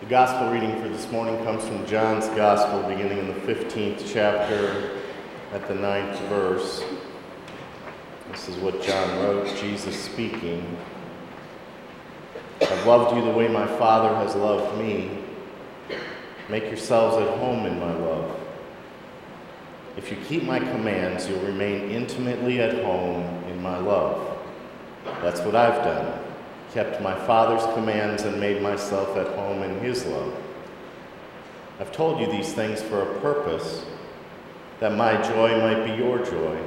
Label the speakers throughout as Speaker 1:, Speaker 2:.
Speaker 1: The gospel reading for this morning comes from John's gospel, beginning in the 15th chapter at the 9th verse. This is what John wrote, Jesus speaking. I've loved you the way my Father has loved me. Make yourselves at home in my love. If you keep my commands, you'll remain intimately at home in my love. That's what I've done kept my Father's commands, and made myself at home in His love. I've told you these things for a purpose, that my joy might be your joy,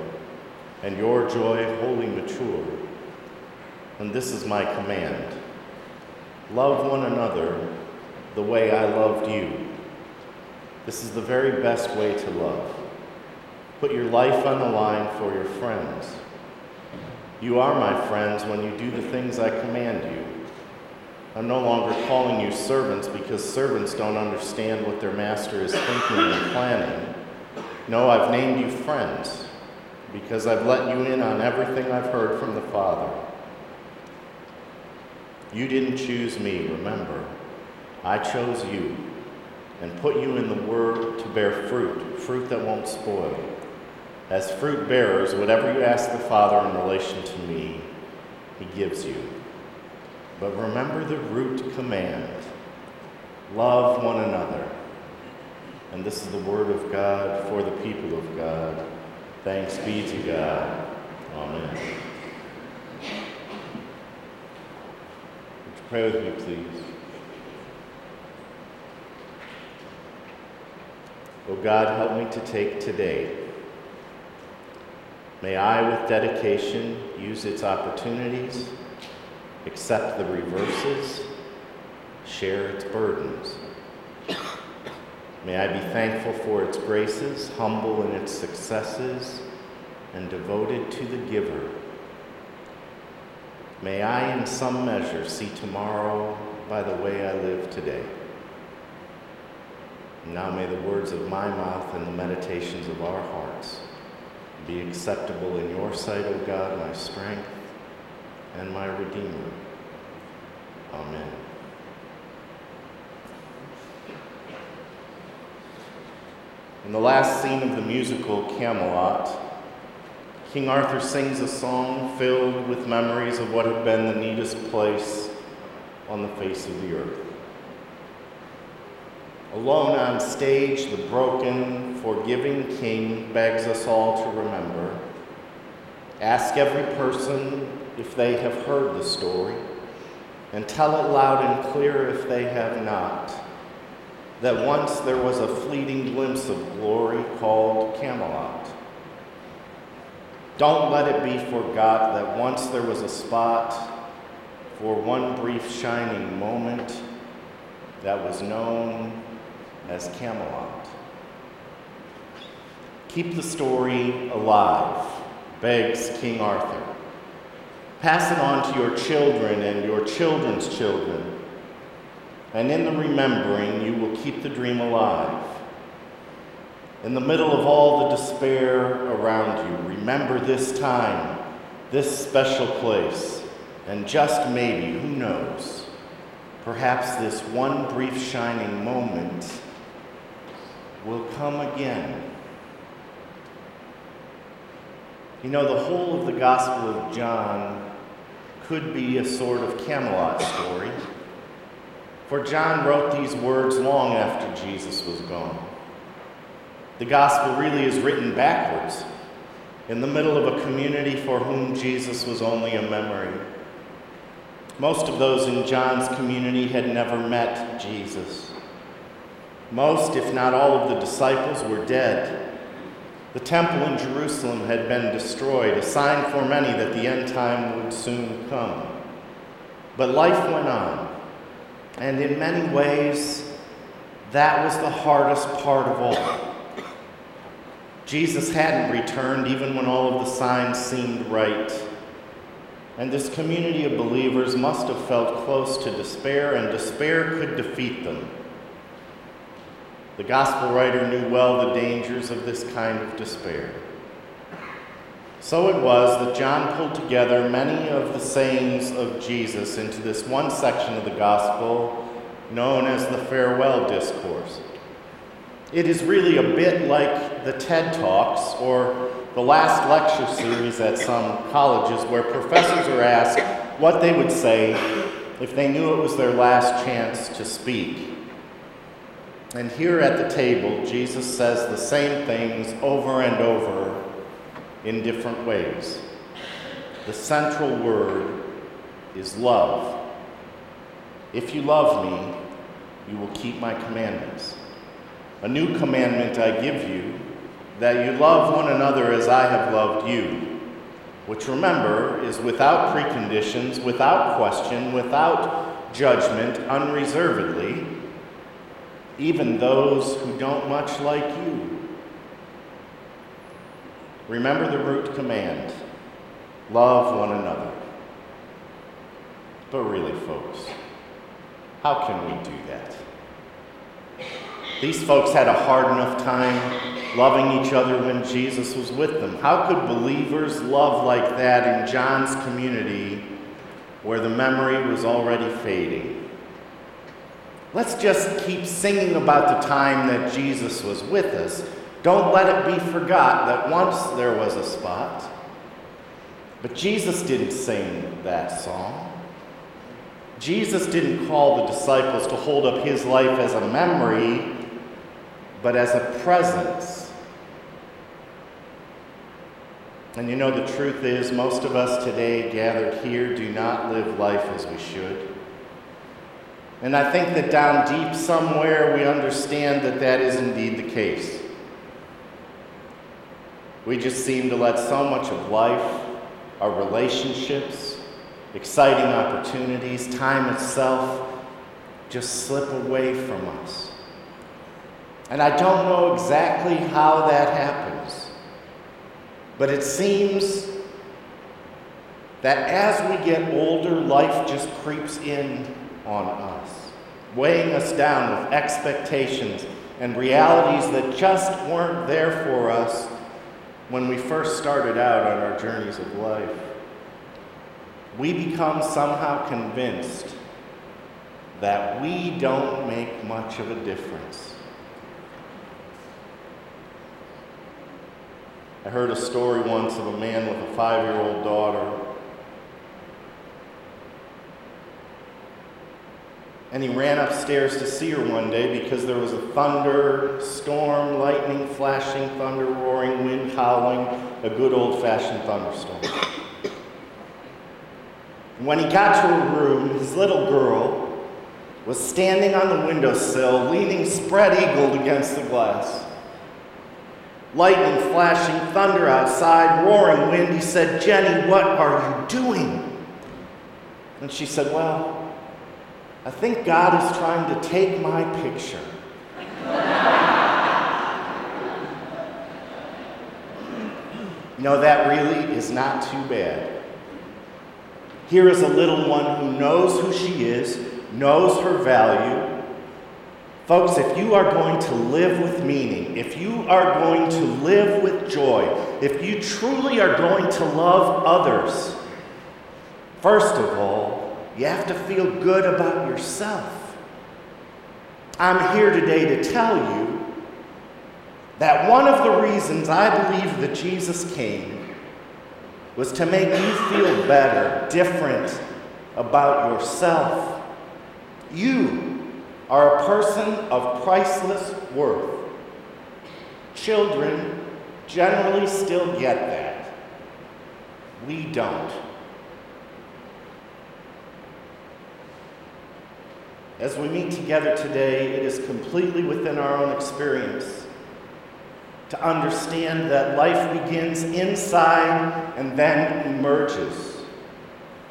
Speaker 1: and your joy wholly mature. And this is my command love one another the way I loved you. This is the very best way to love. Put your life on the line for your friends. You are my friends when you do the things I command you. I'm no longer calling you servants because servants don't understand what their master is thinking and planning. No, I've named you friends because I've let you in on everything I've heard from the Father. You didn't choose me, remember. I chose you and put you in the Word to bear fruit, fruit that won't spoil. As fruit bearers, whatever you ask the Father in relation to me, he gives you. But remember the root command love one another. And this is the word of God for the people of God. Thanks be to God. Amen. Would you pray with me, please? Oh God, help me to take today May I, with dedication, use its opportunities, accept the reverses, share its burdens. May I be thankful for its graces, humble in its successes, and devoted to the giver. May I, in some measure, see tomorrow by the way I live today. now may the words of my mouth and the meditations of our hearts be acceptable in your sight, O God, my strength and my Redeemer. Amen. In the last scene of the musical Camelot, King Arthur sings a song filled with memories of what had been the neatest place on the face of the earth. Alone on stage, the broken, forgiving King begs us all to remember. Ask every person if they have heard the story, and tell it loud and clear if they have not. That once there was a fleeting glimpse of glory called Camelot. Don't let it be forgot that once there was a spot for one brief shining moment that was known as Camelot. Keep the story alive, begs King Arthur. Pass it on to your children and your children's children, and in the remembering, you will keep the dream alive. In the middle of all the despair around you, remember this time, this special place, and just maybe, who knows, perhaps this one brief shining moment will come again. You know, the whole of the Gospel of John could be a sort of Camelot story. For John wrote these words long after Jesus was gone. The Gospel really is written backwards, in the middle of a community for whom Jesus was only a memory. Most of those in John's community had never met Jesus. Most, if not all, of the disciples were dead. The temple in Jerusalem had been destroyed, a sign for many that the end time would soon come. But life went on, and in many ways, that was the hardest part of all. Jesus hadn't returned even when all of the signs seemed right. And this community of believers must have felt close to despair, and despair could defeat them. The gospel writer knew well the dangers of this kind of despair. So it was that John pulled together many of the sayings of Jesus into this one section of the gospel known as the Farewell Discourse. It is really a bit like the TED Talks or the last lecture series at some colleges where professors are asked what they would say if they knew it was their last chance to speak. And here at the table, Jesus says the same things over and over in different ways. The central word is love. If you love me, you will keep my commandments. A new commandment I give you, that you love one another as I have loved you, which remember is without preconditions, without question, without judgment, unreservedly even those who don't much like you. Remember the root command love one another. But really, folks, how can we do that? These folks had a hard enough time loving each other when Jesus was with them. How could believers love like that in John's community where the memory was already fading? Let's just keep singing about the time that Jesus was with us. Don't let it be forgot that once there was a spot. But Jesus didn't sing that song. Jesus didn't call the disciples to hold up his life as a memory, but as a presence. And you know, the truth is, most of us today gathered here do not live life as we should. And I think that down deep somewhere we understand that that is indeed the case. We just seem to let so much of life, our relationships, exciting opportunities, time itself, just slip away from us. And I don't know exactly how that happens, but it seems that as we get older, life just creeps in on us, weighing us down with expectations and realities that just weren't there for us when we first started out on our journeys of life. We become somehow convinced that we don't make much of a difference. I heard a story once of a man with a five year old daughter And he ran upstairs to see her one day because there was a thunder, storm, lightning flashing, thunder roaring, wind howling, a good old fashioned thunderstorm. And when he got to her room, his little girl was standing on the windowsill, leaning spread eagled against the glass. Lightning flashing, thunder outside, roaring wind. He said, Jenny, what are you doing? And she said, Well, I think God is trying to take my picture. no, that really is not too bad. Here is a little one who knows who she is, knows her value. Folks, if you are going to live with meaning, if you are going to live with joy, if you truly are going to love others, first of all, you have to feel good about yourself. I'm here today to tell you that one of the reasons I believe that Jesus came was to make you feel better, different about yourself. You are a person of priceless worth. Children generally still get that. We don't. As we meet together today, it is completely within our own experience to understand that life begins inside and then emerges.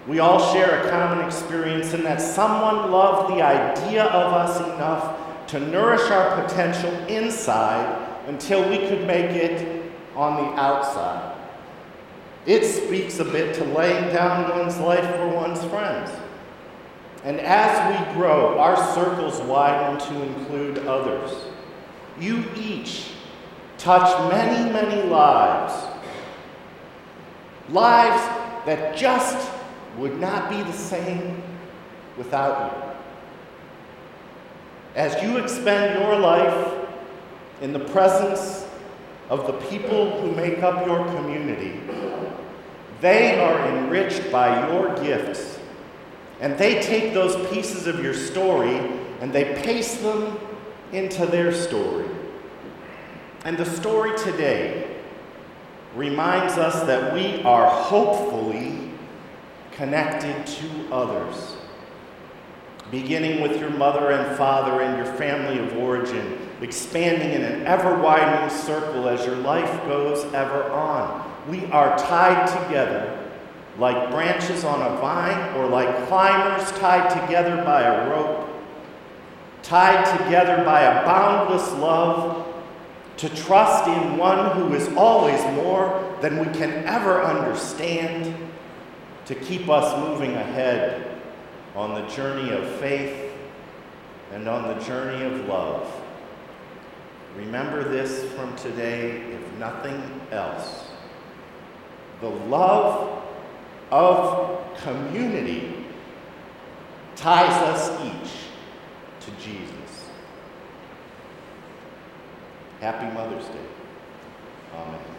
Speaker 1: We all share a common experience in that someone loved the idea of us enough to nourish our potential inside until we could make it on the outside. It speaks a bit to laying down one's life for one's friends. And as we grow, our circles widen to include others. You each touch many, many lives. Lives that just would not be the same without you. as you expend your life in the presence of the people who make up your community, they are enriched by your gifts. And they take those pieces of your story and they paste them into their story. And the story today reminds us that we are hopefully connected to others. Beginning with your mother and father and your family of origin, expanding in an ever widening circle as your life goes ever on. We are tied together like branches on a vine or like climbers tied together by a rope, tied together by a boundless love to trust in one who is always more than we can ever understand, to keep us moving ahead on the journey of faith and on the journey of love. Remember this from today, if nothing else. The love of community ties us each to Jesus. Happy Mother's Day. Amen.